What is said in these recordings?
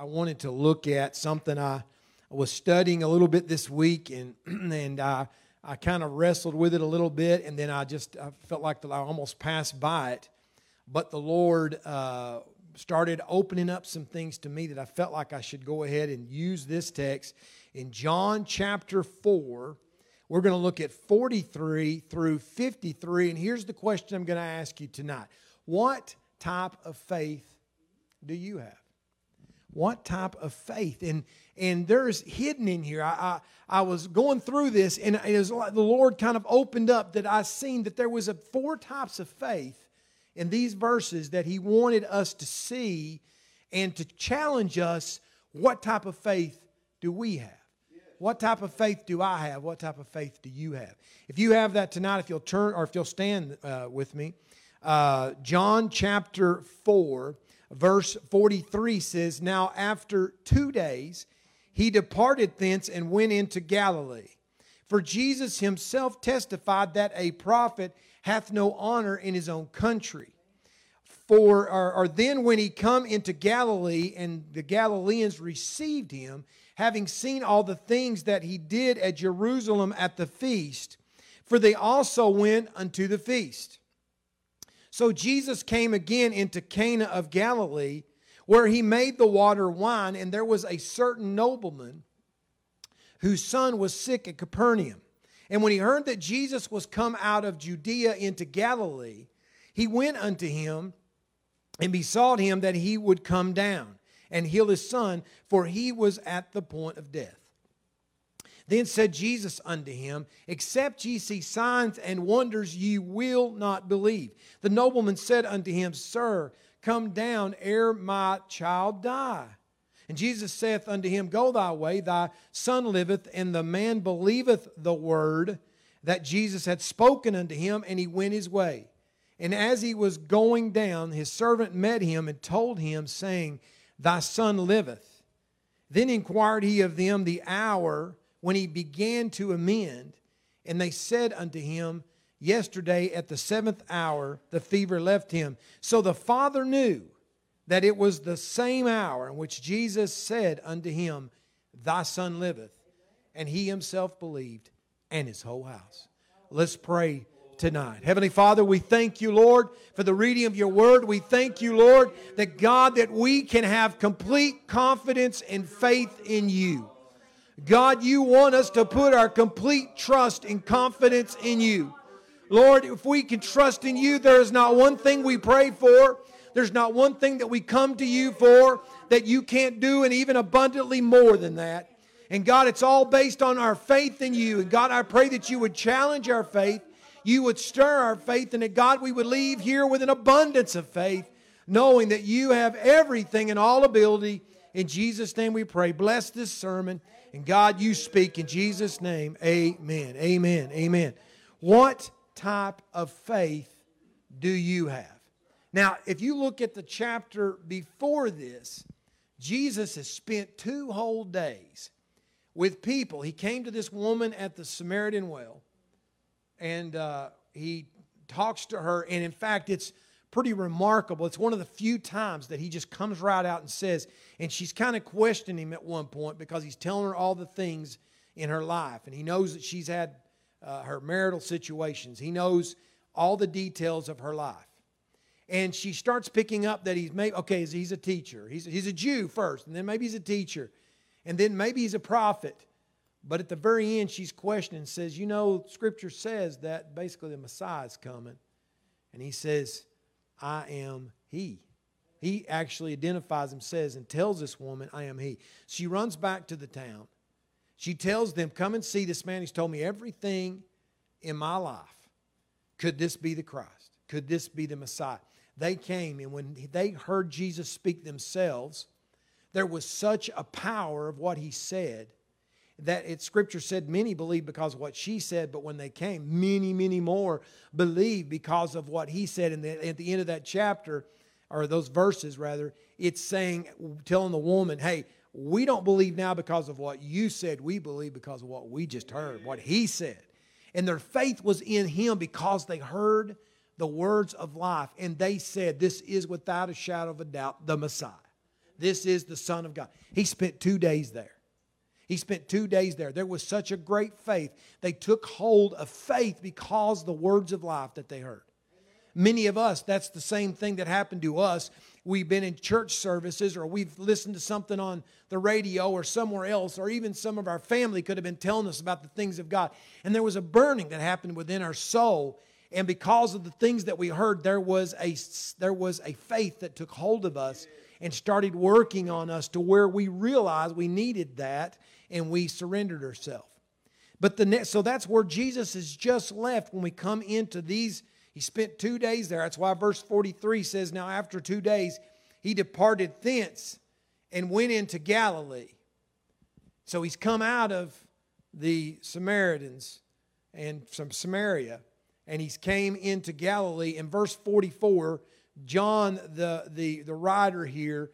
I wanted to look at something I was studying a little bit this week, and and I I kind of wrestled with it a little bit, and then I just I felt like I almost passed by it. But the Lord uh, started opening up some things to me that I felt like I should go ahead and use this text in John chapter four. We're going to look at 43 through 53, and here's the question I'm going to ask you tonight: What type of faith do you have? What type of faith? And and there's hidden in here. I, I, I was going through this, and it was like the Lord kind of opened up that I seen that there was a four types of faith in these verses that He wanted us to see and to challenge us. What type of faith do we have? What type of faith do I have? What type of faith do you have? If you have that tonight, if you'll turn or if you'll stand uh, with me, uh, John chapter 4 verse 43 says, Now after two days he departed thence and went into Galilee. For Jesus himself testified that a prophet hath no honor in his own country. For or, or then when he come into Galilee, and the Galileans received him, having seen all the things that he did at Jerusalem at the feast, for they also went unto the feast. So Jesus came again into Cana of Galilee, where he made the water wine, and there was a certain nobleman whose son was sick at Capernaum. And when he heard that Jesus was come out of Judea into Galilee, he went unto him and besought him that he would come down and heal his son, for he was at the point of death. Then said Jesus unto him, Except ye see signs and wonders, ye will not believe. The nobleman said unto him, Sir, come down ere my child die. And Jesus saith unto him, Go thy way, thy son liveth. And the man believeth the word that Jesus had spoken unto him, and he went his way. And as he was going down, his servant met him and told him, saying, Thy son liveth. Then inquired he of them the hour when he began to amend, and they said unto him, Yesterday at the seventh hour the fever left him. So the father knew that it was the same hour in which Jesus said unto him, Thy son liveth. And he himself believed, and his whole house. Let's pray tonight. Heavenly Father, we thank you, Lord, for the reading of your word. We thank you, Lord, that God, that we can have complete confidence and faith in you. God, you want us to put our complete trust and confidence in you. Lord, if we can trust in you, there is not one thing we pray for, there's not one thing that we come to you for that you can't do, and even abundantly more than that. And God, it's all based on our faith in you. And God, I pray that you would challenge our faith, you would stir our faith, and that God, we would leave here with an abundance of faith, knowing that you have everything and all ability. In Jesus' name we pray. Bless this sermon. And God, you speak in Jesus' name. Amen. Amen. Amen. What type of faith do you have? Now, if you look at the chapter before this, Jesus has spent two whole days with people. He came to this woman at the Samaritan well, and uh, he talks to her. And in fact, it's pretty remarkable. It's one of the few times that he just comes right out and says, and she's kind of questioning him at one point because he's telling her all the things in her life. And he knows that she's had uh, her marital situations, he knows all the details of her life. And she starts picking up that he's maybe, okay, he's a teacher. He's, he's a Jew first, and then maybe he's a teacher, and then maybe he's a prophet. But at the very end, she's questioning, says, You know, Scripture says that basically the Messiah is coming. And he says, I am he. He actually identifies him, says, and tells this woman, I am he. She runs back to the town. She tells them, Come and see this man. He's told me everything in my life. Could this be the Christ? Could this be the Messiah? They came, and when they heard Jesus speak themselves, there was such a power of what he said that it scripture said many believed because of what she said but when they came many many more believed because of what he said. And at the end of that chapter or those verses rather it's saying telling the woman hey we don't believe now because of what you said. We believe because of what we just heard what he said. And their faith was in him because they heard the words of life. And they said this is without a shadow of a doubt the messiah. This is the Son of God. He spent two days there. He spent two days there. There was such a great faith. They took hold of faith because the words of life that they heard. Many of us, that's the same thing that happened to us. We've been in church services or we've listened to something on the radio or somewhere else, or even some of our family could have been telling us about the things of God. And there was a burning that happened within our soul. And because of the things that we heard, there was a, there was a faith that took hold of us and started working on us to where we realized we needed that and we surrendered ourselves. But the next, so that's where Jesus has just left when we come into these he spent two days there. That's why verse 43 says, Now after two days, he departed thence and went into Galilee. So he's come out of the Samaritans and from Samaria, and he's came into Galilee. In verse 44, John, the, the, the writer here,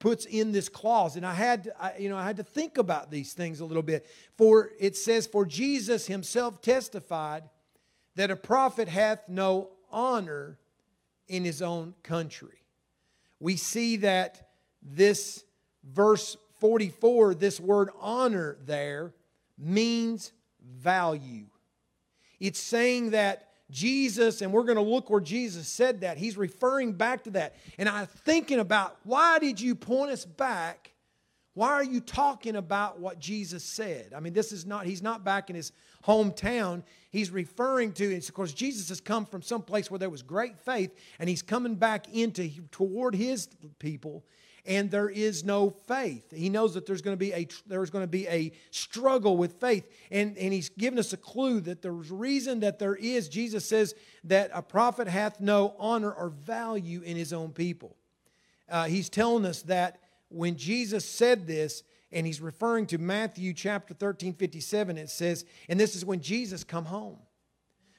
puts in this clause and i had I, you know i had to think about these things a little bit for it says for jesus himself testified that a prophet hath no honor in his own country. We see that this verse 44, this word honor there, means value. It's saying that Jesus, and we're going to look where Jesus said that. He's referring back to that. And I'm thinking about why did you point us back? Why are you talking about what Jesus said? I mean, this is not, he's not back in his hometown, he's referring to, and of course, Jesus has come from some place where there was great faith, and he's coming back into toward his people, and there is no faith. He knows that there's going to be a there's going to be a struggle with faith, and, and he's given us a clue that the reason that there is, Jesus says that a prophet hath no honor or value in his own people. Uh, he's telling us that when Jesus said this, and he's referring to Matthew chapter 13, 57. It says, and this is when Jesus come home.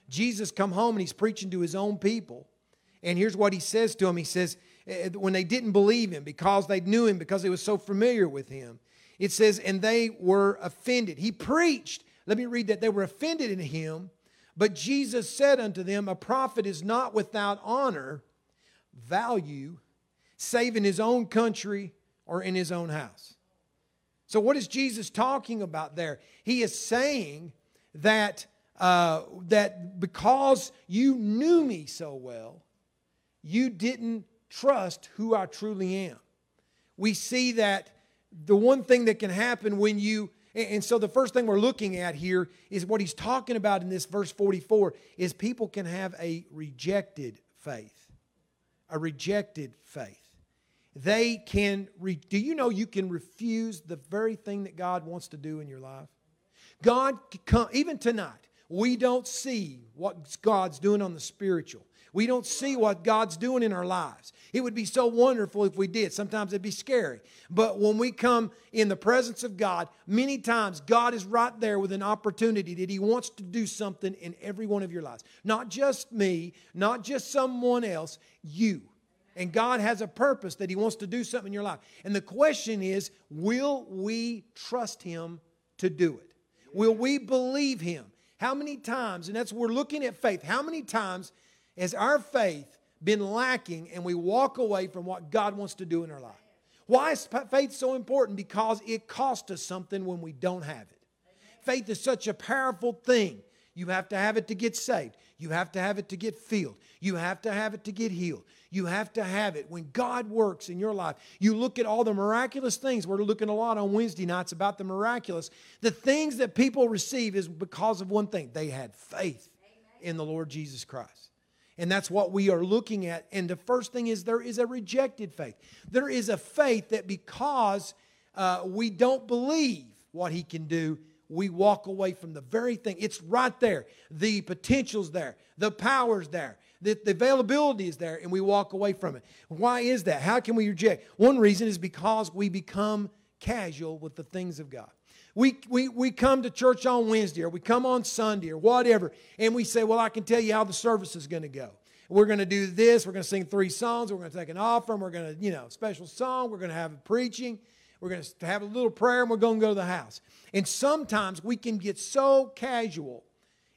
Jesus come home and he's preaching to his own people. And here's what he says to him. He says, when they didn't believe him because they knew him, because they was so familiar with him, it says, and they were offended. He preached. Let me read that. They were offended in him. But Jesus said unto them, A prophet is not without honor, value, save in his own country or in his own house. So, what is Jesus talking about there? He is saying that, uh, that because you knew me so well, you didn't trust who I truly am. We see that the one thing that can happen when you, and so the first thing we're looking at here is what he's talking about in this verse 44 is people can have a rejected faith. A rejected faith. They can, re- do you know you can refuse the very thing that God wants to do in your life? God, come, even tonight, we don't see what God's doing on the spiritual. We don't see what God's doing in our lives. It would be so wonderful if we did. Sometimes it'd be scary. But when we come in the presence of God, many times God is right there with an opportunity that He wants to do something in every one of your lives. Not just me, not just someone else, you. And God has a purpose that He wants to do something in your life. And the question is will we trust Him to do it? Will we believe Him? How many times, and that's we're looking at faith, how many times has our faith been lacking and we walk away from what God wants to do in our life? Why is faith so important? Because it costs us something when we don't have it. Faith is such a powerful thing. You have to have it to get saved. You have to have it to get filled. You have to have it to get healed. You have to have it. When God works in your life, you look at all the miraculous things. We're looking a lot on Wednesday nights about the miraculous. The things that people receive is because of one thing they had faith in the Lord Jesus Christ. And that's what we are looking at. And the first thing is there is a rejected faith. There is a faith that because uh, we don't believe what He can do, we walk away from the very thing. It's right there. The potential's there, the power's there, the, the availability is there, and we walk away from it. Why is that? How can we reject? One reason is because we become casual with the things of God. We, we, we come to church on Wednesday or we come on Sunday or whatever, and we say, Well, I can tell you how the service is going to go. We're going to do this. We're going to sing three songs. We're going to take an offering. We're going to, you know, special song. We're going to have a preaching. We're going to have a little prayer and we're going to go to the house. And sometimes we can get so casual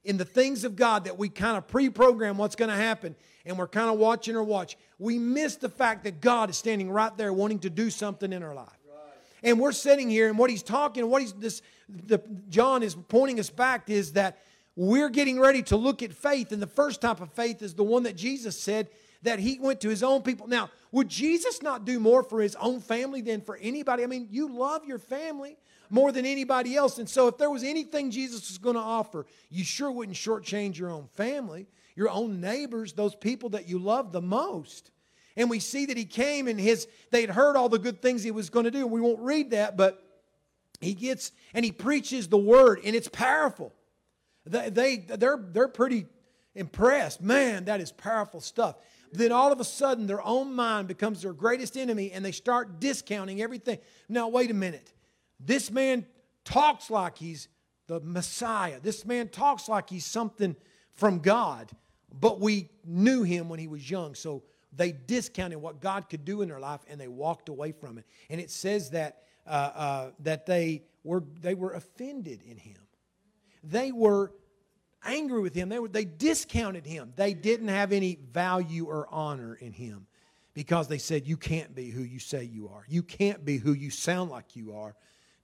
in the things of God that we kind of pre program what's going to happen and we're kind of watching or watch, we miss the fact that God is standing right there wanting to do something in our life. And we're sitting here, and what he's talking, what he's this, the, John is pointing us back is that we're getting ready to look at faith, and the first type of faith is the one that Jesus said that he went to his own people. Now, would Jesus not do more for his own family than for anybody? I mean, you love your family more than anybody else. And so, if there was anything Jesus was going to offer, you sure wouldn't shortchange your own family, your own neighbors, those people that you love the most. And we see that he came and his they'd heard all the good things he was going to do. And we won't read that, but he gets and he preaches the word, and it's powerful. They, they they're they're pretty impressed. Man, that is powerful stuff. Then all of a sudden, their own mind becomes their greatest enemy, and they start discounting everything. Now, wait a minute. This man talks like he's the Messiah. This man talks like he's something from God, but we knew him when he was young. So they discounted what God could do in their life and they walked away from it. And it says that, uh, uh, that they, were, they were offended in him. They were angry with him. They, were, they discounted him. They didn't have any value or honor in him because they said, You can't be who you say you are. You can't be who you sound like you are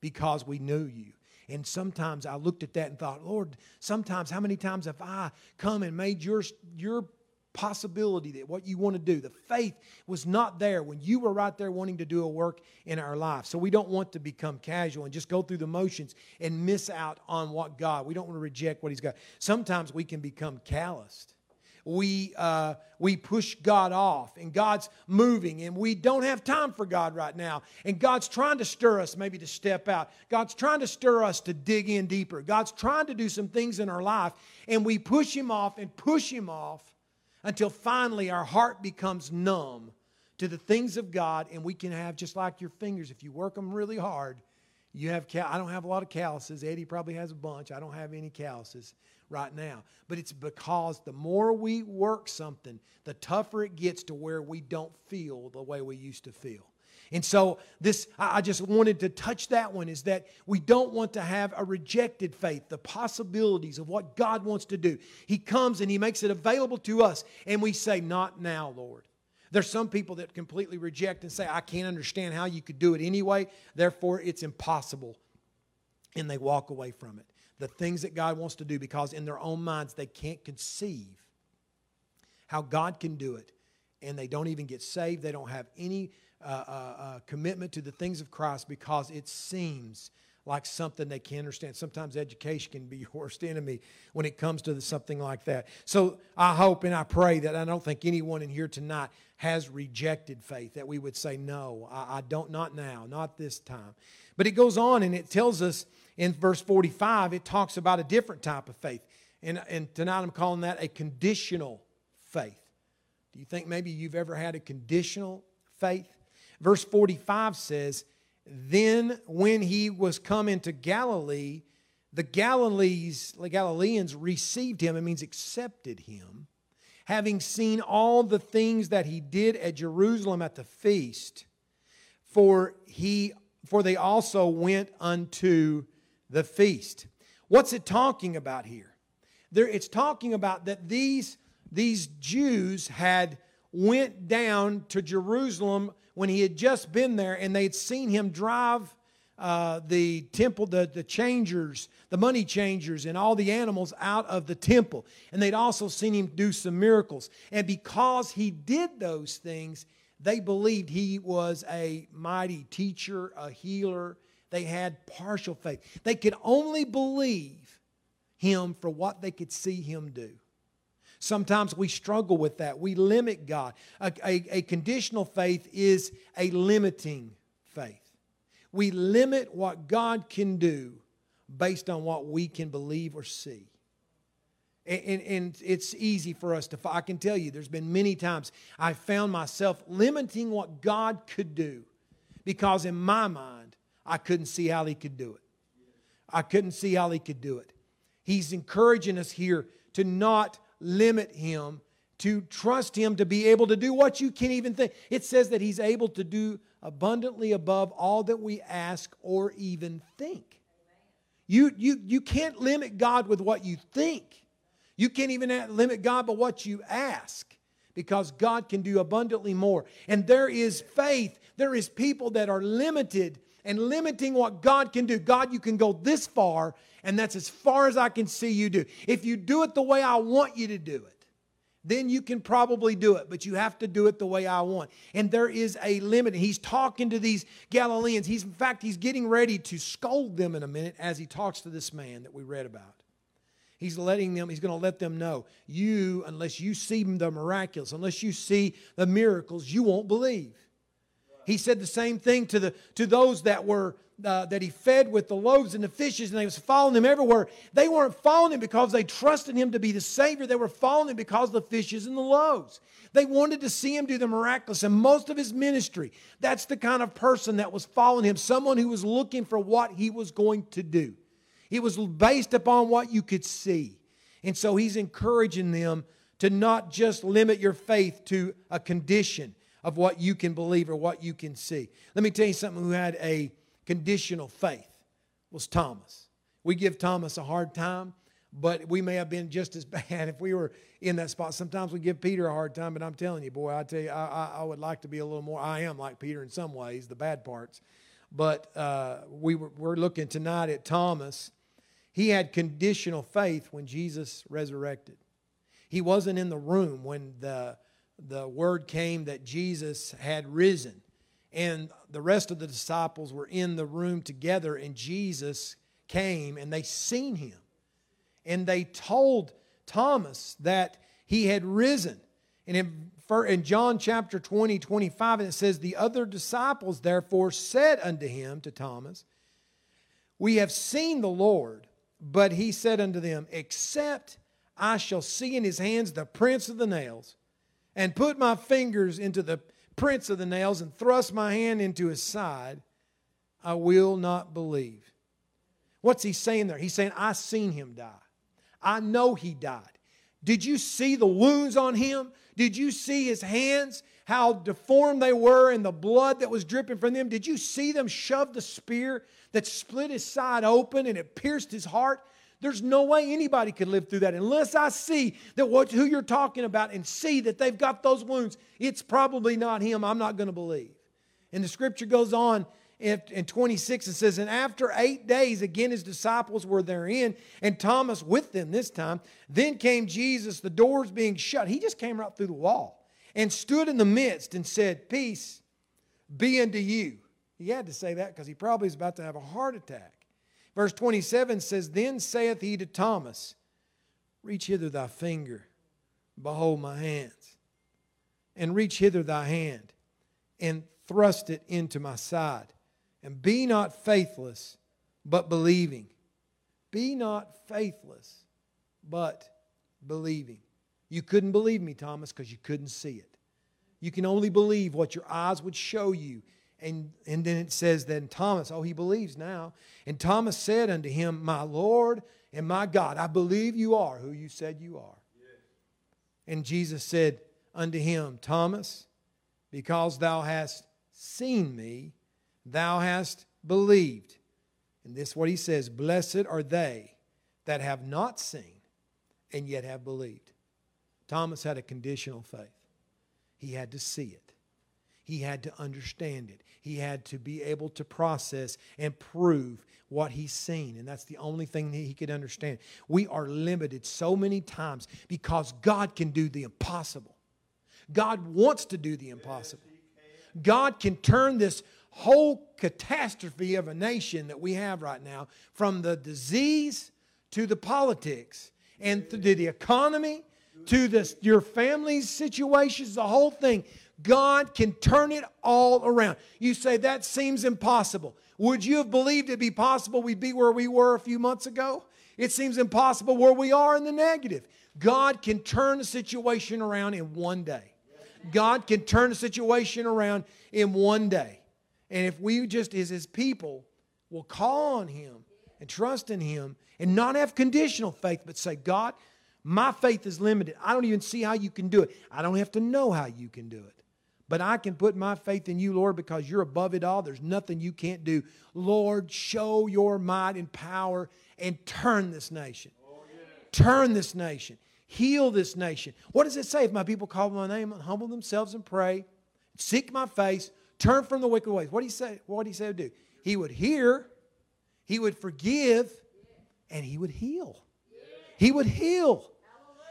because we knew you. And sometimes I looked at that and thought, Lord, sometimes how many times have I come and made your, your possibility that what you want to do, the faith was not there when you were right there wanting to do a work in our life. So we don't want to become casual and just go through the motions and miss out on what God, we don't want to reject what He's got. Sometimes we can become calloused we, uh, we push God off and God's moving and we don't have time for God right now. And God's trying to stir us maybe to step out. God's trying to stir us to dig in deeper. God's trying to do some things in our life and we push Him off and push Him off until finally our heart becomes numb to the things of God and we can have just like your fingers, if you work them really hard, you have cal- I don't have a lot of calluses. Eddie probably has a bunch. I don't have any calluses right now. But it's because the more we work something, the tougher it gets to where we don't feel the way we used to feel. And so this I just wanted to touch that one is that we don't want to have a rejected faith, the possibilities of what God wants to do. He comes and he makes it available to us and we say not now, Lord. There's some people that completely reject and say I can't understand how you could do it anyway, therefore it's impossible. And they walk away from it the things that God wants to do because in their own minds they can't conceive how God can do it. And they don't even get saved. They don't have any uh, uh, uh, commitment to the things of Christ because it seems like something they can't understand. Sometimes education can be your worst enemy when it comes to something like that. So I hope and I pray that I don't think anyone in here tonight has rejected faith, that we would say, no, I, I don't, not now, not this time. But it goes on and it tells us in verse 45, it talks about a different type of faith. And, and tonight I'm calling that a conditional faith. Do you think maybe you've ever had a conditional faith? Verse 45 says, Then when he was come into Galilee, the Galilees, the Galileans received him, it means accepted him, having seen all the things that he did at Jerusalem at the feast. For he for they also went unto the feast. What's it talking about here? There, it's talking about that these, these Jews had went down to Jerusalem when he had just been there and they'd seen him drive uh, the temple, the, the changers, the money changers, and all the animals out of the temple. And they'd also seen him do some miracles. And because he did those things, they believed he was a mighty teacher, a healer, they had partial faith. They could only believe him for what they could see him do. Sometimes we struggle with that. We limit God. A, a, a, conditional faith is a limiting faith. We limit what God can do based on what we can believe or see. And, and, and it's easy for us to, I can tell you, there's been many times I found myself limiting what God could do because in my mind, I couldn't see how he could do it. I couldn't see how he could do it. He's encouraging us here to not limit him, to trust him to be able to do what you can't even think. It says that he's able to do abundantly above all that we ask or even think. You, you, you can't limit God with what you think. You can't even limit God by what you ask because God can do abundantly more. And there is faith, there is people that are limited and limiting what God can do. God, you can go this far, and that's as far as I can see you do. If you do it the way I want you to do it, then you can probably do it, but you have to do it the way I want. And there is a limit. He's talking to these Galileans. He's, in fact, he's getting ready to scold them in a minute as he talks to this man that we read about. He's letting them, he's going to let them know, you, unless you see the miraculous, unless you see the miracles, you won't believe. He said the same thing to, the, to those that were uh, that he fed with the loaves and the fishes, and they was following him everywhere. They weren't following him because they trusted him to be the Savior. They were following him because of the fishes and the loaves. They wanted to see him do the miraculous. And most of his ministry, that's the kind of person that was following him, someone who was looking for what he was going to do. It was based upon what you could see. And so he's encouraging them to not just limit your faith to a condition of what you can believe or what you can see. Let me tell you something who had a conditional faith was Thomas. We give Thomas a hard time, but we may have been just as bad if we were in that spot. Sometimes we give Peter a hard time, but I'm telling you, boy, I tell you, I, I, I would like to be a little more. I am like Peter in some ways, the bad parts. But uh, we were, we're looking tonight at Thomas he had conditional faith when Jesus resurrected. He wasn't in the room when the, the word came that Jesus had risen. And the rest of the disciples were in the room together, and Jesus came and they seen him. And they told Thomas that he had risen. And in, in John chapter 20, 25, it says, The other disciples therefore said unto him, to Thomas, We have seen the Lord. But he said unto them, Except I shall see in his hands the prints of the nails, and put my fingers into the prints of the nails, and thrust my hand into his side, I will not believe. What's he saying there? He's saying, I seen him die. I know he died. Did you see the wounds on him? Did you see his hands, how deformed they were, and the blood that was dripping from them? Did you see them shove the spear that split his side open and it pierced his heart. There's no way anybody could live through that unless I see that what who you're talking about and see that they've got those wounds. It's probably not him. I'm not going to believe. And the scripture goes on in, in 26 and says, And after eight days, again his disciples were therein, and Thomas with them this time. Then came Jesus, the doors being shut. He just came right through the wall and stood in the midst and said, Peace be unto you. He had to say that because he probably is about to have a heart attack. Verse 27 says, Then saith he to Thomas, Reach hither thy finger, behold my hands, and reach hither thy hand, and thrust it into my side, and be not faithless, but believing. Be not faithless, but believing. You couldn't believe me, Thomas, because you couldn't see it. You can only believe what your eyes would show you and, and then it says, Then Thomas, oh, he believes now. And Thomas said unto him, My Lord and my God, I believe you are who you said you are. Yes. And Jesus said unto him, Thomas, because thou hast seen me, thou hast believed. And this is what he says Blessed are they that have not seen and yet have believed. Thomas had a conditional faith, he had to see it. He had to understand it. He had to be able to process and prove what he's seen. And that's the only thing that he could understand. We are limited so many times because God can do the impossible. God wants to do the impossible. God can turn this whole catastrophe of a nation that we have right now from the disease to the politics and to the economy to this, your family's situations, the whole thing. God can turn it all around. You say, that seems impossible. Would you have believed it'd be possible we'd be where we were a few months ago? It seems impossible where we are in the negative. God can turn a situation around in one day. God can turn a situation around in one day. And if we just, as His people, will call on Him and trust in Him and not have conditional faith, but say, God, my faith is limited. I don't even see how you can do it. I don't have to know how you can do it. But I can put my faith in you, Lord, because you're above it all. There's nothing you can't do. Lord, show your might and power and turn this nation. Turn this nation. heal this nation. What does it say? If my people call my name, and humble themselves and pray, seek my face, turn from the wicked ways. What do he say? What did he say to do? He would hear, he would forgive, and he would heal. He would heal.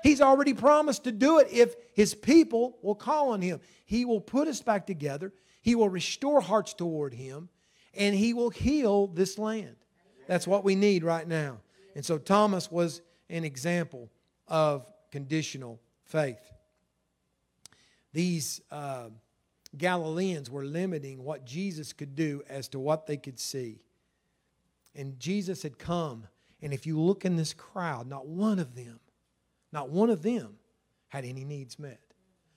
He's already promised to do it if his people will call on him. He will put us back together. He will restore hearts toward him, and he will heal this land. That's what we need right now. And so Thomas was an example of conditional faith. These uh, Galileans were limiting what Jesus could do as to what they could see. And Jesus had come, and if you look in this crowd, not one of them, not one of them had any needs met.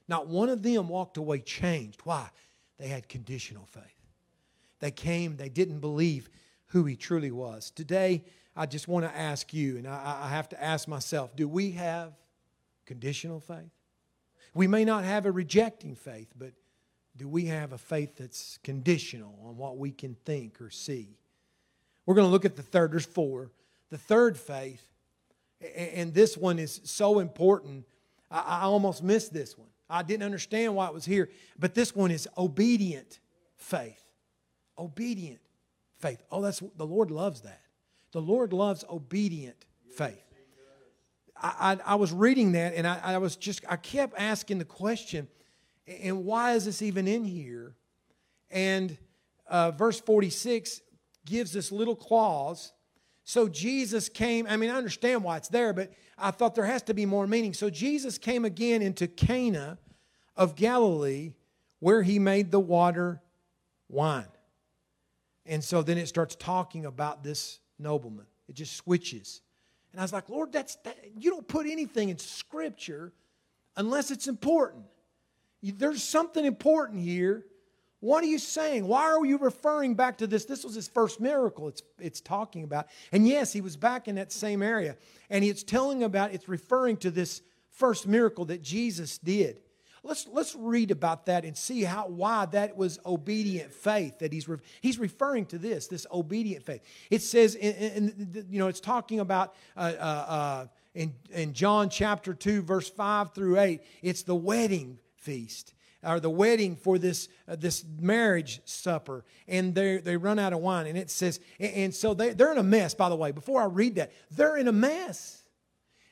Not one of them walked away changed. Why? They had conditional faith. They came, they didn't believe who he truly was. Today, I just want to ask you, and I, I have to ask myself do we have conditional faith? We may not have a rejecting faith, but do we have a faith that's conditional on what we can think or see? We're going to look at the third. There's four. The third faith, and this one is so important. I, almost missed this one. I didn't understand why it was here, but this one is obedient faith. Obedient faith. Oh, that's the Lord loves that. The Lord loves obedient faith. I, I, I was reading that and I, I was just, I kept asking the question, and why is this even in here? And uh, verse 46 gives this little clause. So Jesus came, I mean, I understand why it's there, but I thought there has to be more meaning. So Jesus came again into Cana of Galilee where he made the water wine. And so then it starts talking about this nobleman. It just switches. And I was like, Lord, that's that, you don't put anything in Scripture unless it's important. There's something important here. What are you saying? Why are you referring back to this? This was his first miracle, it's, it's talking about. And yes, he was back in that same area. And it's telling about, it's referring to this first miracle that Jesus did. Let's, let's read about that and see how, why that was obedient faith that he's, re, he's referring to this, this obedient faith. It says, in, in, you know, it's talking about uh, uh, uh, in, in John chapter 2, verse 5 through 8, it's the wedding feast or the wedding for this uh, this marriage supper and they they run out of wine and it says and, and so they, they're in a mess by the way before i read that they're in a mess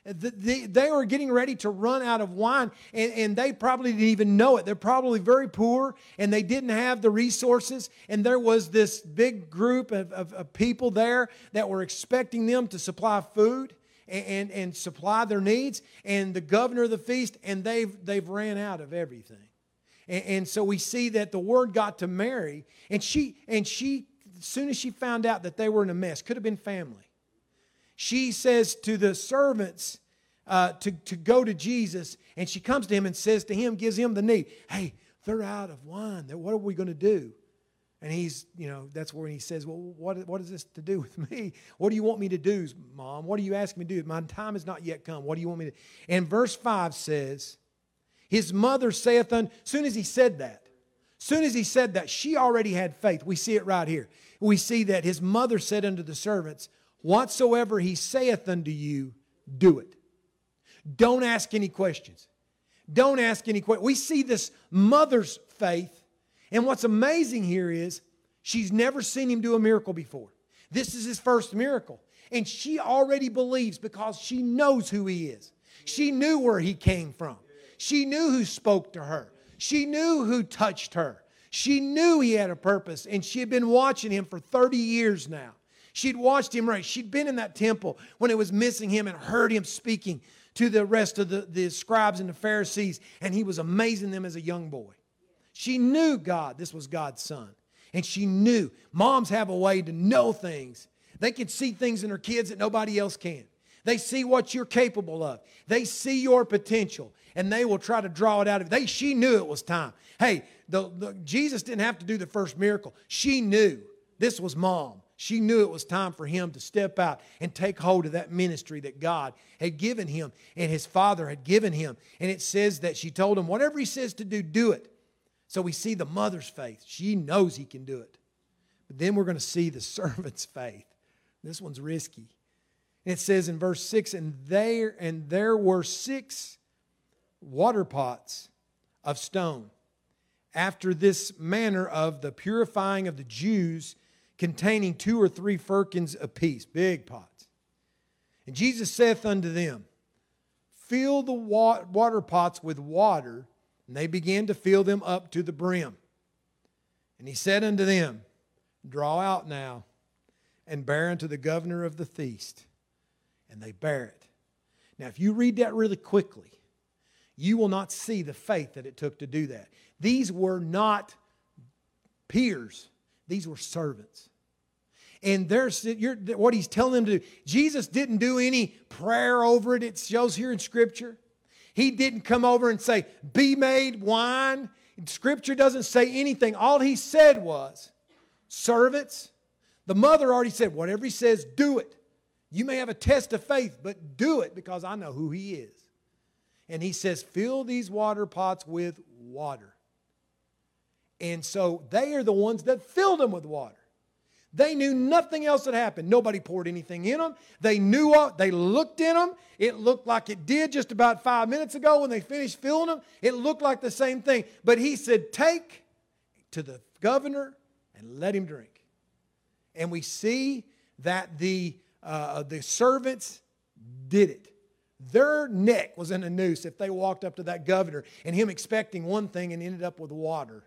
they, they were getting ready to run out of wine, and, and they probably didn't even know it. They're probably very poor, and they didn't have the resources. And there was this big group of, of, of people there that were expecting them to supply food and, and, and supply their needs. And the governor of the feast, and they've, they've ran out of everything. And, and so we see that the word got to Mary, and she, and she, as soon as she found out that they were in a mess, could have been family she says to the servants uh, to, to go to Jesus, and she comes to him and says to him, gives him the need. Hey, they're out of wine. What are we going to do? And he's, you know, that's where he says, Well, what, what is this to do with me? What do you want me to do, Mom? What are you asking me to do? My time has not yet come. What do you want me to do? And verse 5 says, His mother saith unto, soon as he said that, soon as he said that, she already had faith. We see it right here. We see that his mother said unto the servants, Whatsoever he saith unto you, do it. Don't ask any questions. Don't ask any questions. We see this mother's faith, and what's amazing here is she's never seen him do a miracle before. This is his first miracle. And she already believes because she knows who he is. She knew where he came from. She knew who spoke to her. She knew who touched her. She knew he had a purpose, and she had been watching him for 30 years now. She'd watched him right. She'd been in that temple when it was missing him and heard him speaking to the rest of the, the scribes and the Pharisees, and he was amazing them as a young boy. She knew God, this was God's son. And she knew moms have a way to know things. They can see things in their kids that nobody else can. They see what you're capable of. They see your potential, and they will try to draw it out of. They she knew it was time. Hey, the, the, Jesus didn't have to do the first miracle. She knew this was mom. She knew it was time for him to step out and take hold of that ministry that God had given him and his father had given him. And it says that she told him, whatever he says to do, do it. So we see the mother's faith. She knows he can do it. But then we're going to see the servant's faith. This one's risky. It says in verse 6 and there and there were six water pots of stone. After this manner of the purifying of the Jews containing two or three firkins apiece big pots. And Jesus saith unto them fill the water pots with water. And they began to fill them up to the brim. And he said unto them draw out now and bear unto the governor of the feast. And they bear it. Now, if you read that really quickly, you will not see the faith that it took to do that. These were not peers, these were servants. And there's what he's telling them to do. Jesus didn't do any prayer over it, it shows here in Scripture. He didn't come over and say, Be made wine. Scripture doesn't say anything. All he said was, Servants, the mother already said, Whatever he says, do it. You may have a test of faith, but do it because I know who He is. And He says, fill these water pots with water. And so they are the ones that filled them with water. They knew nothing else had happened. Nobody poured anything in them. They knew what, they looked in them. It looked like it did just about five minutes ago when they finished filling them. It looked like the same thing. But he said, Take to the governor and let him drink. And we see that the uh, the servants did it. Their neck was in a noose if they walked up to that governor and him expecting one thing and ended up with water.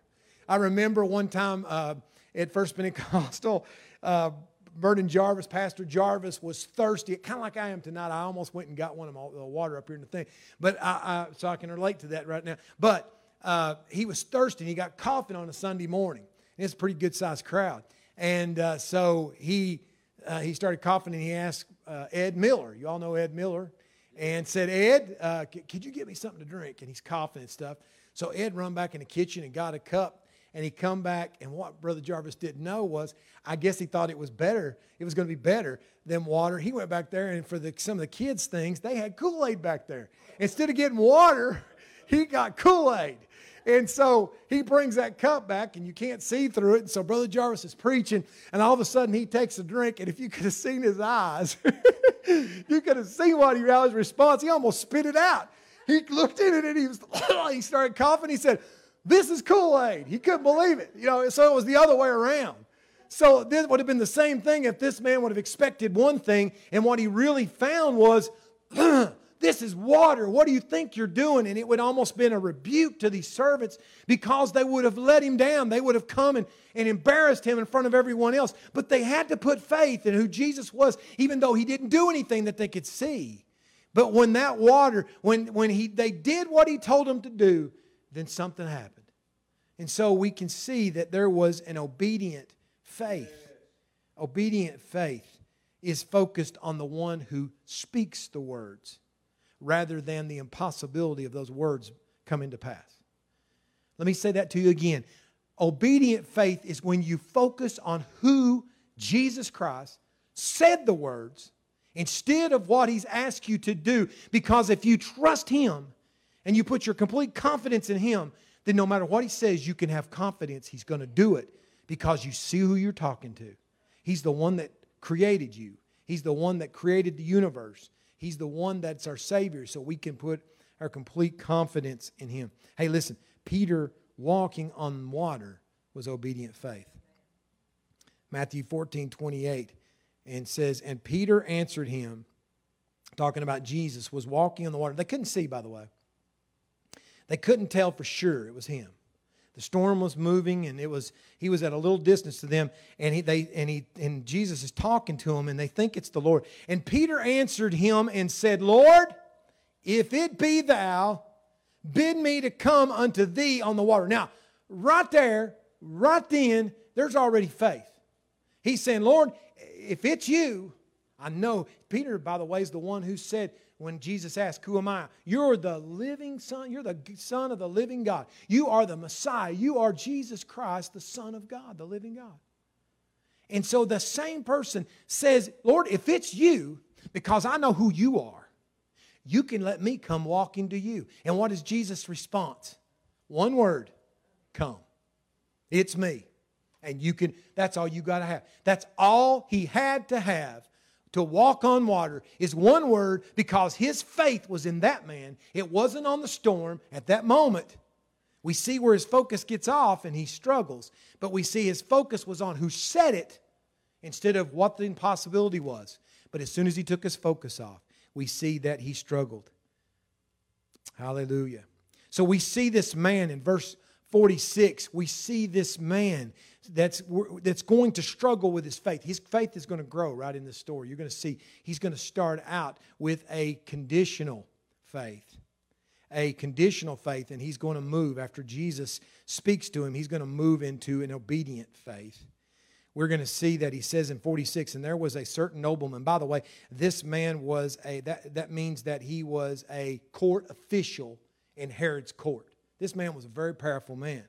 I remember one time uh, at First Pentecostal, uh, Burden Jarvis, Pastor Jarvis, was thirsty, kind of like I am tonight. I almost went and got one of the water up here in the thing, but I, I, so I can relate to that right now. But uh, he was thirsty. and He got coughing on a Sunday morning. And it's a pretty good sized crowd, and uh, so he uh, he started coughing and he asked uh, Ed Miller, you all know Ed Miller, and said, Ed, uh, c- could you get me something to drink? And he's coughing and stuff. So Ed run back in the kitchen and got a cup and he come back and what brother jarvis didn't know was i guess he thought it was better it was going to be better than water he went back there and for the, some of the kids things they had kool-aid back there instead of getting water he got kool-aid and so he brings that cup back, and you can't see through it. And so Brother Jarvis is preaching, and all of a sudden he takes a drink, and if you could have seen his eyes, you could have seen what he his response. He almost spit it out. He looked at it and he was he started coughing. He said, This is Kool-Aid. He couldn't believe it. You know, so it was the other way around. So this would have been the same thing if this man would have expected one thing, and what he really found was This is water. What do you think you're doing? And it would almost been a rebuke to these servants because they would have let him down. They would have come and, and embarrassed him in front of everyone else. But they had to put faith in who Jesus was, even though he didn't do anything that they could see. But when that water, when, when he, they did what he told them to do, then something happened. And so we can see that there was an obedient faith. Obedient faith is focused on the one who speaks the words rather than the impossibility of those words coming to pass. Let me say that to you again. Obedient faith is when you focus on who Jesus Christ said the words instead of what he's asked you to do. Because if you trust him and you put your complete confidence in him, then no matter what he says, you can have confidence he's going to do it because you see who you're talking to. He's the one that created you, he's the one that created the universe. He's the one that's our Savior, so we can put our complete confidence in Him. Hey, listen, Peter walking on water was obedient faith. Matthew 14, 28, and says, And Peter answered him, talking about Jesus, was walking on the water. They couldn't see, by the way. They couldn't tell for sure it was him. The storm was moving, and it was he was at a little distance to them, and he they and he and Jesus is talking to them, and they think it's the Lord. And Peter answered him and said, Lord, if it be thou, bid me to come unto thee on the water. Now, right there, right then, there's already faith. He's saying, Lord, if it's you, I know. Peter, by the way, is the one who said, when Jesus asked, Who am I? You're the living Son. You're the Son of the living God. You are the Messiah. You are Jesus Christ, the Son of God, the living God. And so the same person says, Lord, if it's you, because I know who you are, you can let me come walking to you. And what is Jesus' response? One word come. It's me. And you can, that's all you got to have. That's all he had to have to walk on water is one word because his faith was in that man. It wasn't on the storm at that moment. We see where his focus gets off and he struggles, but we see his focus was on who said it instead of what the impossibility was. But as soon as he took his focus off, we see that he struggled. Hallelujah. So we see this man in verse 46. We see this man that's, that's going to struggle with his faith. His faith is going to grow right in this story. You're going to see he's going to start out with a conditional faith. A conditional faith, and he's going to move after Jesus speaks to him, he's going to move into an obedient faith we're going to see that he says in 46 and there was a certain nobleman by the way this man was a that, that means that he was a court official in herod's court this man was a very powerful man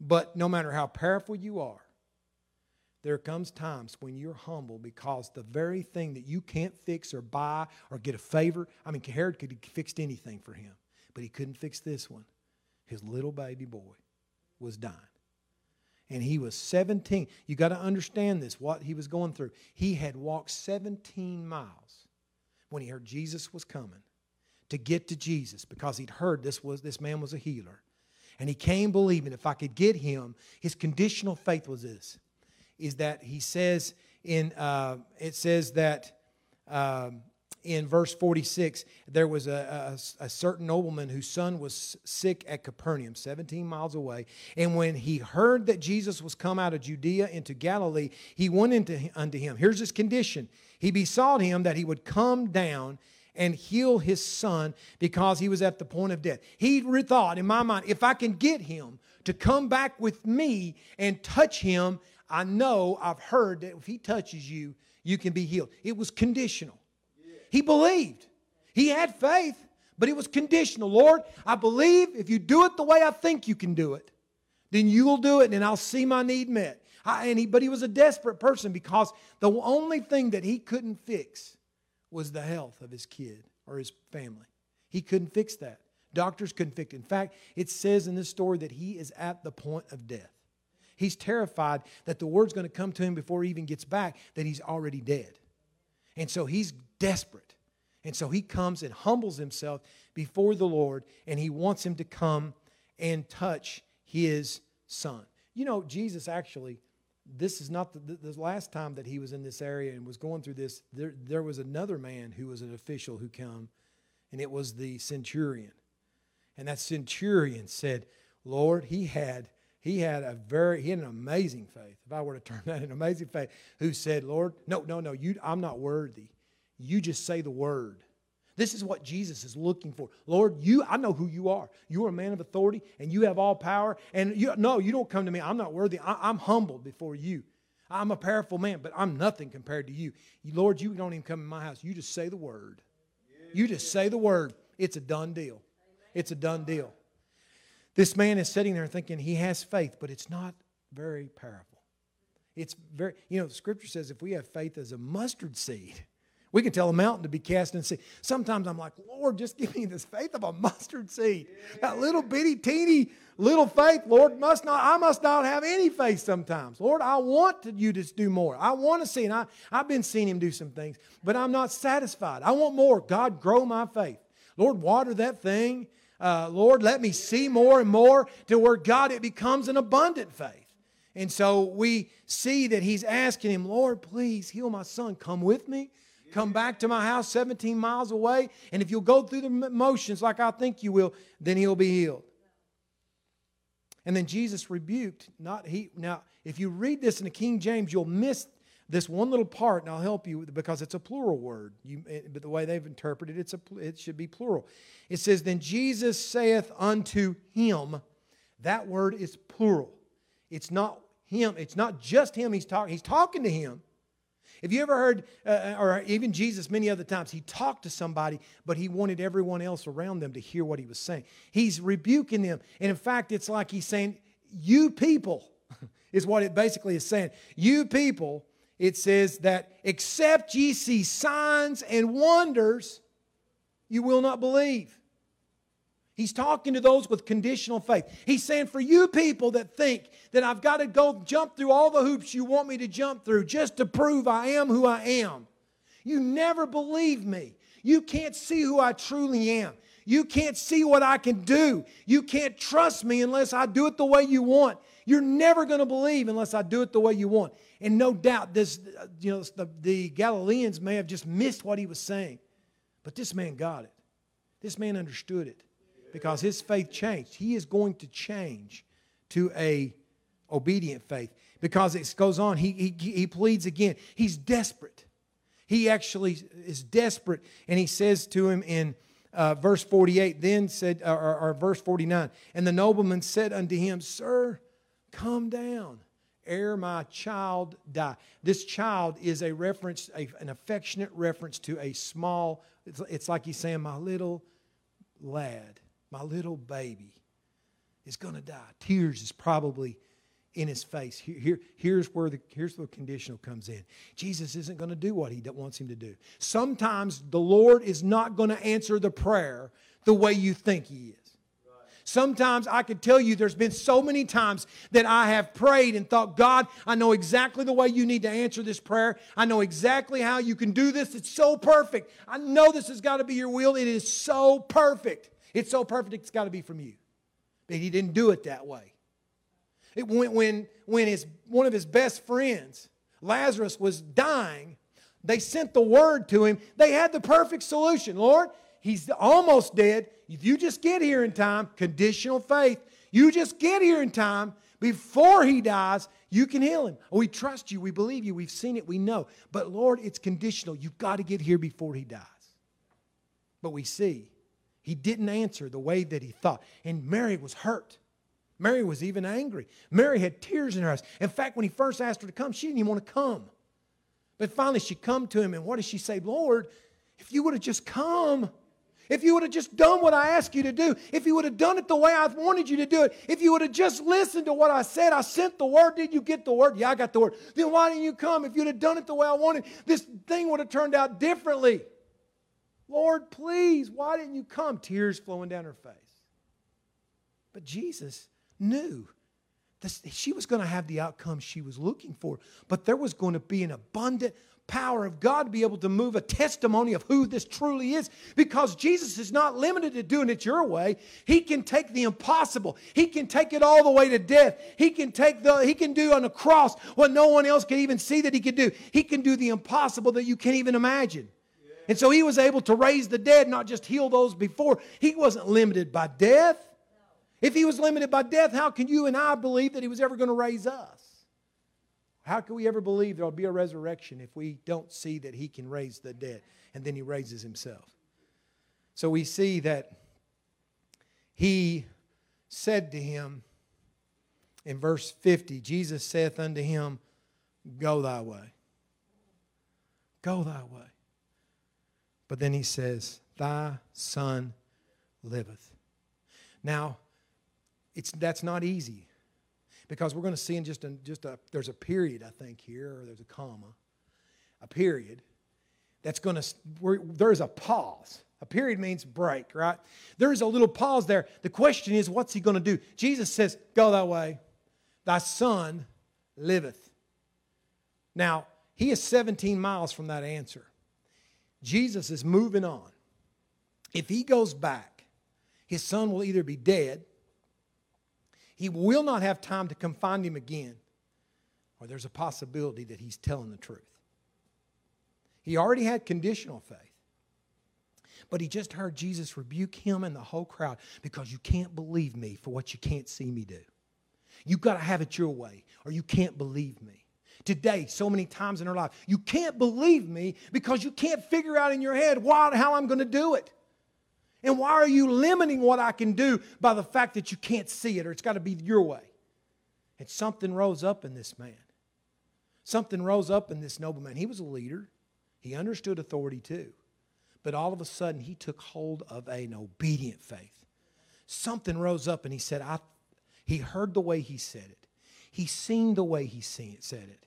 but no matter how powerful you are there comes times when you're humble because the very thing that you can't fix or buy or get a favor i mean herod could have fixed anything for him but he couldn't fix this one his little baby boy was dying and he was 17. You got to understand this, what he was going through. He had walked 17 miles when he heard Jesus was coming to get to Jesus because he'd heard this was this man was a healer. And he came believing if I could get him, his conditional faith was this, is that he says in, uh, it says that um, in verse 46, there was a, a, a, certain nobleman whose son was sick at Capernaum, 17 miles away. And when he heard that Jesus was come out of Judea into Galilee, he went into, unto him. Here's his condition He besought him that he would come down and heal his son because he was at the point of death. He thought, in my mind, if I can get him to come back with me and touch him, I know I've heard that if he touches you, you can be healed. It was conditional. He believed. He had faith, but it was conditional. Lord, I believe if you do it the way I think you can do it, then you will do it and I'll see my need met. I, and he, but he was a desperate person because the only thing that he couldn't fix was the health of his kid or his family. He couldn't fix that. Doctors couldn't fix it. In fact, it says in this story that he is at the point of death. He's terrified that the word's going to come to him before he even gets back that he's already dead. And so he's desperate. And so he comes and humbles himself before the Lord, and he wants him to come and touch his son. You know, Jesus actually, this is not the, the, last time that he was in this area and was going through this. There, there was another man who was an official who came, and it was the centurion. And that centurion said, Lord, he had he had a very he had an amazing faith if i were to term that an amazing faith who said lord no no no you i'm not worthy you just say the word. This is what Jesus is looking for. Lord, you I know who you are. You are a man of authority and you have all power. And you no, you don't come to me. I'm not worthy. I, am humbled before you. I'm a powerful man, but I'm nothing compared to you. Lord, you don't even come in my house. You just say the word. You just say the word. It's a done deal. It's a done deal. This man is sitting there thinking he has faith, but it's not very powerful. It's very, you know, scripture says if we have faith as a mustard seed, we can tell a mountain to be cast in sea. Sometimes I'm like, Lord, just give me this faith of a mustard seed. That little bitty, teeny little faith, Lord, must not, I must not have any faith sometimes. Lord, I want you to do more. I want to see, and I, I've been seeing him do some things, but I'm not satisfied. I want more. God, grow my faith. Lord, water that thing. Uh, Lord, let me see more and more to where, God, it becomes an abundant faith. And so we see that he's asking him, Lord, please heal my son. Come with me come back to my house 17 miles away, and if you'll go through the motions like I think you will, then he'll be healed. And then Jesus rebuked, not he. Now, if you read this in the King James, you'll miss this one little part, and I'll help you because it's a plural word. You, but the way they've interpreted it, it's a, it should be plural. It says, Then Jesus saith unto him, that word is plural. It's not him, it's not just him he's talking, he's talking to him. Have you ever heard, uh, uh, or even Jesus many other times, he talked to somebody, but he wanted everyone else around them to hear what he was saying. He's rebuking them. And in fact, it's like he's saying, You people, is what it basically is saying. You people, it says that except ye see signs and wonders, you will not believe. He's talking to those with conditional faith. He's saying, for you people that think that I've got to go jump through all the hoops you want me to jump through just to prove I am who I am, You never believe me. You can't see who I truly am. You can't see what I can do. You can't trust me unless I do it the way you want. You're never going to believe unless I do it the way you want. And no doubt, this, uh, you know, the, the Galileans may have just missed what he was saying, but this man got it. This man understood it because his faith changed. He is going to change to a obedient faith because it goes on. He, he, he pleads again. He's desperate. He actually is desperate, and he says to him in uh, verse 48, then said, or, or, verse 49, and the nobleman said unto him, Sir, come down ere my child die. This child is a reference, a, an affectionate reference to a small, it's, it's, like he's saying, my little lad, my little baby is going to die. Tears is probably in his face. Here, here, here's where the here's where the conditional comes in. Jesus isn't going to do what he wants him to do. Sometimes the Lord is not going to answer the prayer the way you think he is. Sometimes I can tell you there's been so many times that I have prayed and thought, God, I know exactly the way you need to answer this prayer. I know exactly how you can do this. It's so perfect. I know this has got to be your will. It is so perfect. It's so perfect, it's got to be from you. But he didn't do it that way. It, went when, when his, one of his best friends, Lazarus, was dying, they sent the word to him. They had the perfect solution. Lord, he's almost dead. If you just get here in time, conditional faith, you just get here in time before he dies, you can heal him. We trust you. We believe you. We've seen it. We know. But Lord, it's conditional. You've got to get here before he dies. But we see he didn't answer the way that he thought. And Mary was hurt. Mary was even angry. Mary had tears in her eyes. In fact, when he first asked her to come, she didn't even want to come. But finally, she come to him, and what does she say? Lord, if you would have just come, if you would have just done what I asked you to do, if you would have done it the way I wanted you to do it, if you would have just listened to what I said, I sent the word. Did you get the word? Yeah, I got the word. Then why didn't you come? If you'd have done it the way I wanted, this thing would have turned out differently. Lord, please, why didn't you come? Tears flowing down her face. But Jesus knew this, she was going to have the outcome she was looking for, but there was going to be an abundant power of God to be able to move a testimony of who this truly is because Jesus is not limited to doing it your way. He can take the impossible. He can take it all the way to death. He can take the he can do on the cross what no one else can even see that he can do. He can do the impossible that you can't even imagine. And so he was able to raise the dead, not just heal those before. He wasn't limited by death. If he was limited by death, how can you and I believe that he was ever going to raise us? How can we ever believe there'll be a resurrection if we don't see that he can raise the dead and then he raises himself? So we see that he said to him in verse 50 Jesus saith unto him, Go thy way. Go thy way. But then he says, Thy son liveth. Now, it's, that's not easy because we're going to see in just a, just a, there's a period, I think, here, or there's a comma, a period that's going to, there's a pause. A period means break, right? There's a little pause there. The question is, what's he going to do? Jesus says, Go that way. Thy son liveth. Now, he is 17 miles from that answer. Jesus is moving on. If he goes back, his son will either be dead he will not have time to confine him again, or there's a possibility that he's telling the truth. He already had conditional faith. But he just heard Jesus rebuke him and the whole crowd because you can't believe me for what you can't see me do. You've got to have it your way, or you can't believe me. Today, so many times in our life, you can't believe me because you can't figure out in your head why, how I'm going to do it. And why are you limiting what I can do by the fact that you can't see it or it's got to be your way? And something rose up in this man. Something rose up in this nobleman. He was a leader, he understood authority too. But all of a sudden, he took hold of an obedient faith. Something rose up and he said, I, he heard the way he said it. He seen the way he seen it, said it.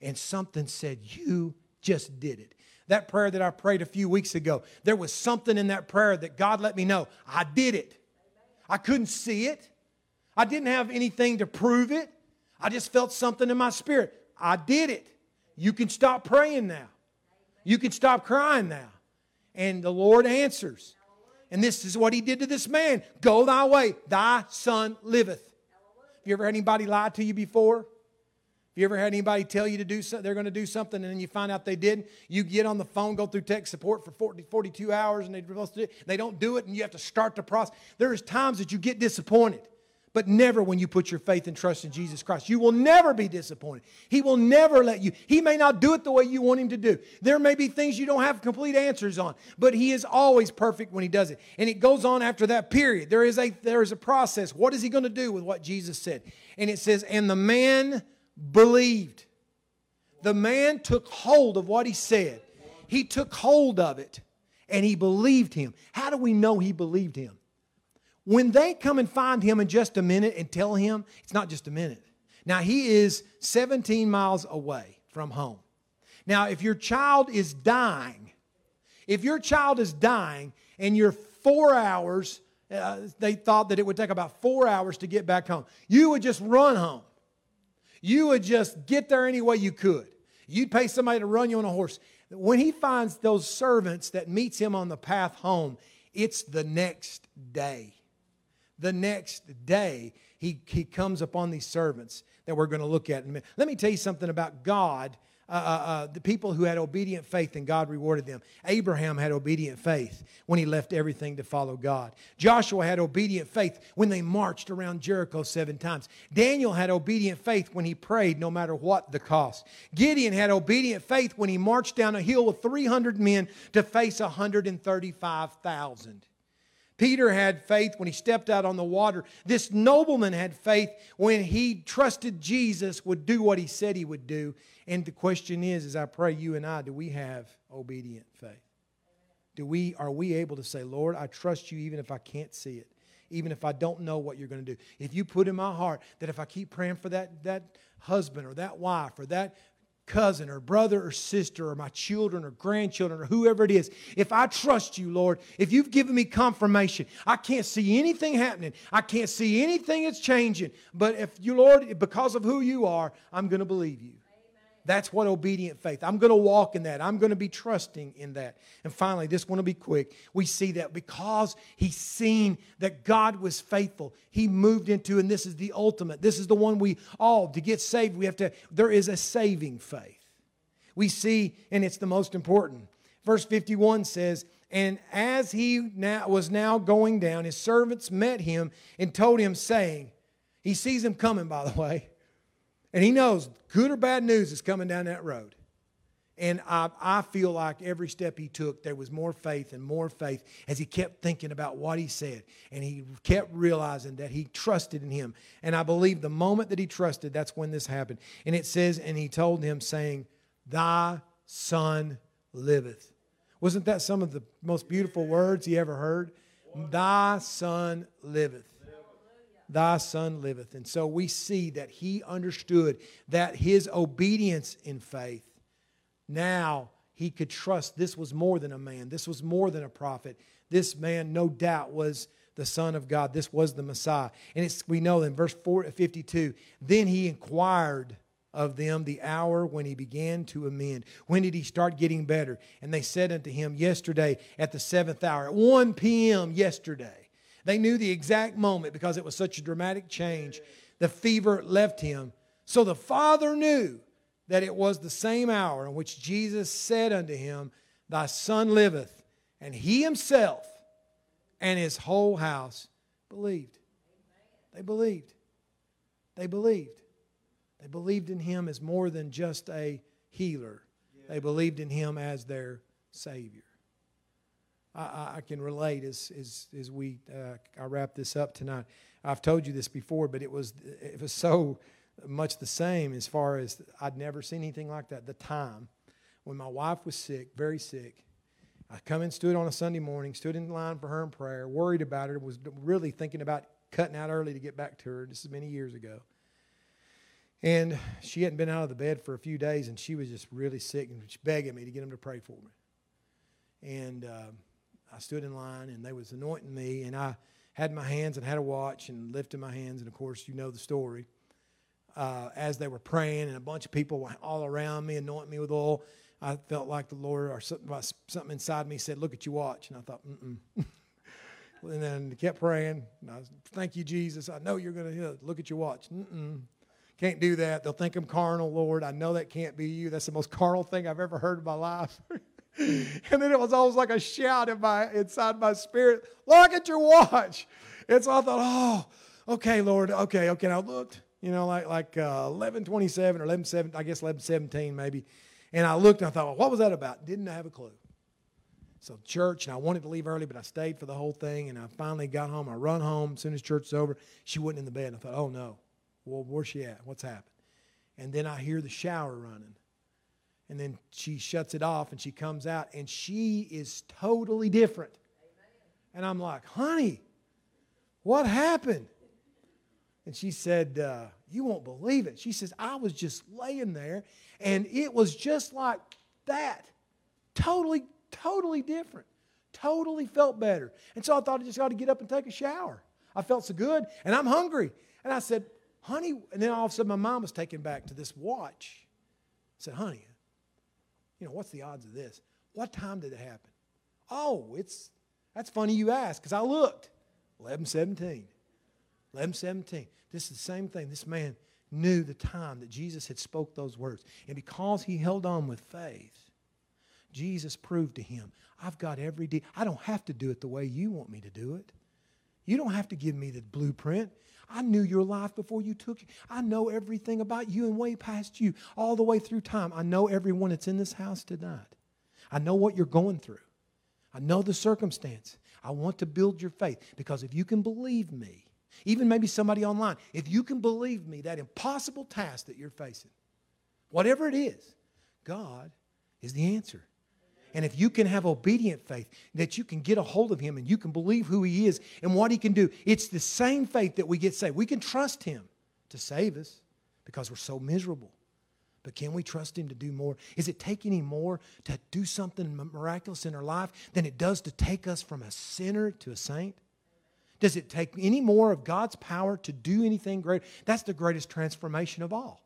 And something said, You just did it that prayer that I prayed a few weeks ago, there was something in that prayer that God let me know I did it. I couldn't see it, I didn't have anything to prove it. I just felt something in my spirit. I did it. You can stop praying now. You can stop crying now. And the Lord answers. And this is what he did to this man Go thy way, thy son liveth. Have you ever had anybody lie to you before? You ever had anybody tell you to do something, they're going to do something, and then you find out they didn't? You get on the phone, go through tech support for 40, 42 hours, and they, they don't do it, and you have to start the process. There's times that you get disappointed but never when you put your faith and trust in Jesus Christ. You will never be disappointed. He will never let you. He may not do it the way you want him to do. There may be things you don't have complete answers on, but he is always perfect when he does it. And it goes on after that period. There is a there is a process. What is he going to do with what Jesus said? And it says, "And the man believed." The man took hold of what he said. He took hold of it and he believed him. How do we know he believed him? When they come and find him in just a minute and tell him, it's not just a minute. Now, he is 17 miles away from home. Now, if your child is dying, if your child is dying and you're four hours, uh, they thought that it would take about four hours to get back home, you would just run home. You would just get there any way you could. You'd pay somebody to run you on a horse. When he finds those servants that meets him on the path home, it's the next day the next day, he, he comes upon these servants that we're going to look at. Let me tell you something about God. Uh, uh, uh, the people who had obedient faith and God rewarded them. Abraham had obedient faith when he left everything to follow God. Joshua had obedient faith when they marched around Jericho seven times. Daniel had obedient faith when he prayed no matter what the cost. Gideon had obedient faith when he marched down a hill with 300 men to face 135,000. Peter had faith when he stepped out on the water. This nobleman had faith when he trusted Jesus would do what he said he would do. And the question is, as I pray you and I, do we have obedient faith? Do we are we able to say, Lord, I trust you even if I can't see it, even if I don't know what you're going to do? If you put in my heart that if I keep praying for that, that husband or that wife or that cousin or brother or sister or my children or grandchildren or whoever it is, if I trust you, Lord, if you've given me confirmation, I can't see anything happening. I can't see anything that's changing. But if you, Lord, because of who you are, I'm going to believe you. That's what obedient faith. I'm going to walk in that. I'm going to be trusting in that. And finally, this one will be quick. We see that because he's seen that God was faithful, he moved into, and this is the ultimate. This is the one we all, to get saved, we have to, there is a saving faith. We see, and it's the most important. Verse 51 says, and as he now was now going down, his servants met him and told him, saying, He sees him coming, by the way. And he knows good or bad news is coming down that road. And I, I feel like every step he took, there was more faith and more faith as he kept thinking about what he said. And he kept realizing that he trusted in him. And I believe the moment that he trusted, that's when this happened. And it says, and he told him, saying, Thy son liveth. Wasn't that some of the most beautiful words he ever heard? Thy son liveth thy son liveth. And so we see that he understood that his obedience in faith, now he could trust this was more than a man, this was more than a prophet. This man, no doubt, was the Son of God. This was the Messiah. And it's, we know in verse 4, 52 then he inquired of them the hour when he began to amend. When did he start getting better? And they said unto him, Yesterday at the seventh hour, at 1 p.m. yesterday. They knew the exact moment because it was such a dramatic change. The fever left him. So the father knew that it was the same hour in which Jesus said unto him, Thy son liveth. And he himself and his whole house believed. They believed. They believed. They believed in him as more than just a healer, they believed in him as their Savior. I, I can relate as, as, as we uh, I wrap this up tonight. I've told you this before, but it was it was so much the same as far as I'd never seen anything like that. The time when my wife was sick, very sick, I come and stood on a Sunday morning, stood in line for her in prayer, worried about her, was really thinking about cutting out early to get back to her. This is many years ago. And she hadn't been out of the bed for a few days, and she was just really sick and begging me to get him to pray for me. And uh, I stood in line and they was anointing me and I had my hands and had a watch and lifted my hands and of course you know the story. Uh, as they were praying and a bunch of people were all around me anointing me with oil. I felt like the Lord or something, inside me said, Look at your watch. And I thought, Mm and then kept praying. I, Thank you, Jesus. I know you're going to look at your watch. Mm-mm. Can't do that. They'll think I'm carnal, Lord. I know that can't be you. That's the most carnal thing I've ever heard in my life. and then it was almost like a shout in my, inside my spirit Look at your watch. And so I thought, Oh, okay, Lord. Okay, okay. And I looked, you know, like, like uh, 1127 or 11, I guess 1117 maybe. And I looked and I thought, well, what was that about? Didn't have a clue. So church, and I wanted to leave early, but I stayed for the whole thing. And I finally got home. I run home as soon as church was over. She wasn't in the bed. And I thought, oh no. Well, where's she at? What's happened? And then I hear the shower running. And then she shuts it off and she comes out and she is totally different. And I'm like, honey, what happened? And she said, uh, You won't believe it. She says, I was just laying there and it was just like that. Totally, totally different. Totally felt better. And so I thought I just got to get up and take a shower. I felt so good and I'm hungry. And I said, honey, and then all of a sudden my mom was taken back to this watch. I said, honey, you know, what's the odds of this? What time did it happen? Oh, it's that's funny you ask, because I looked. 1117. 1117. This is the same thing. This man knew the time that Jesus had spoke those words. And because he held on with faith, Jesus proved to him, I've got every day. I don't have to do it the way you want me to do it. You don't have to give me the blueprint. I knew your life before you took it. I know everything about you and way past you, all the way through time. I know everyone that's in this house tonight. I know what you're going through. I know the circumstance. I want to build your faith because if you can believe me, even maybe somebody online, if you can believe me, that impossible task that you're facing, whatever it is, God is the answer. And if you can have obedient faith, that you can get a hold of Him and you can believe who He is and what He can do, it's the same faith that we get saved. We can trust Him to save us because we're so miserable. But can we trust Him to do more? Is it take any more to do something miraculous in our life than it does to take us from a sinner to a saint? Does it take any more of God's power to do anything great? That's the greatest transformation of all.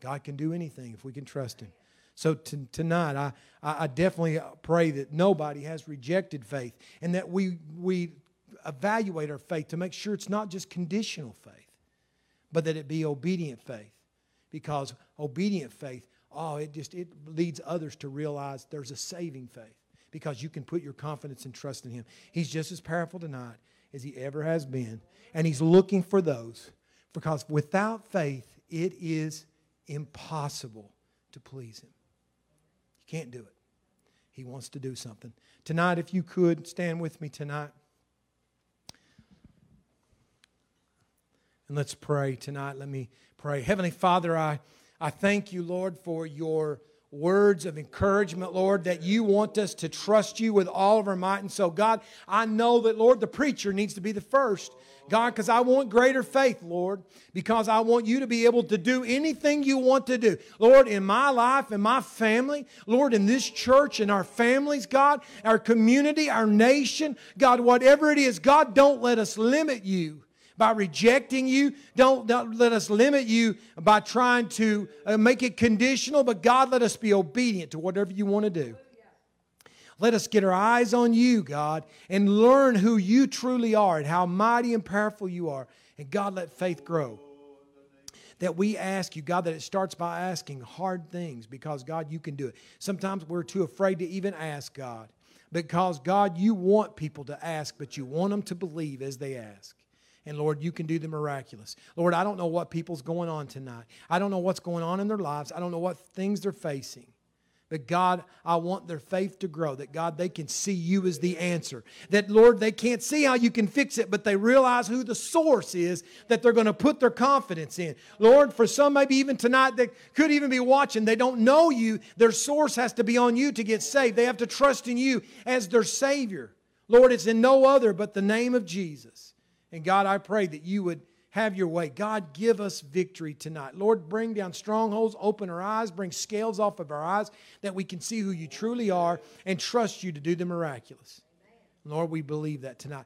God can do anything if we can trust Him. So t- tonight, I, I definitely uh, pray that nobody has rejected faith and that we, we evaluate our faith to make sure it's not just conditional faith, but that it be obedient faith. Because obedient faith, oh, it just it leads others to realize there's a saving faith because you can put your confidence and trust in Him. He's just as powerful tonight as He ever has been, and He's looking for those because without faith, it is impossible to please Him. Can't do it. He wants to do something. Tonight, if you could, stand with me tonight. And let's pray tonight. Let me pray. Heavenly Father, I, I thank you, Lord, for your words of encouragement, Lord, that you want us to trust you with all of our might. And so, God, I know that, Lord, the preacher needs to be the first. God, because I want greater faith, Lord, because I want you to be able to do anything you want to do. Lord, in my life, in my family, Lord, in this church, in our families, God, our community, our nation, God, whatever it is, God, don't let us limit you by rejecting you. Don't, don't, let us limit you by trying to uh, make it conditional, but God, let us be obedient to whatever you want to do. Let us get our eyes on you, God, and learn who you truly are and how mighty and powerful you are. And God, let faith grow. That we ask you, God, that it starts by asking hard things because, God, you can do it. Sometimes we're too afraid to even ask, God, because, God, you want people to ask, but you want them to believe as they ask. And Lord, you can do the miraculous. Lord, I don't know what people's going on tonight. I don't know what's going on in their lives. I don't know what things they're facing. But God, I want their faith to grow. That God, they can see you as the answer. That Lord, they can't see how you can fix it, but they realize who the source is that they're going to put their confidence in. Lord, for some, maybe even tonight, that could even be watching, they don't know you. Their source has to be on you to get saved. They have to trust in you as their Savior. Lord, it's in no other but the name of Jesus. And God, I pray that you would have your way. God, give us victory tonight. Lord, bring down strongholds, open our eyes, bring scales off of our eyes that we can see who you truly are and trust you to do the miraculous. Lord, we believe that tonight.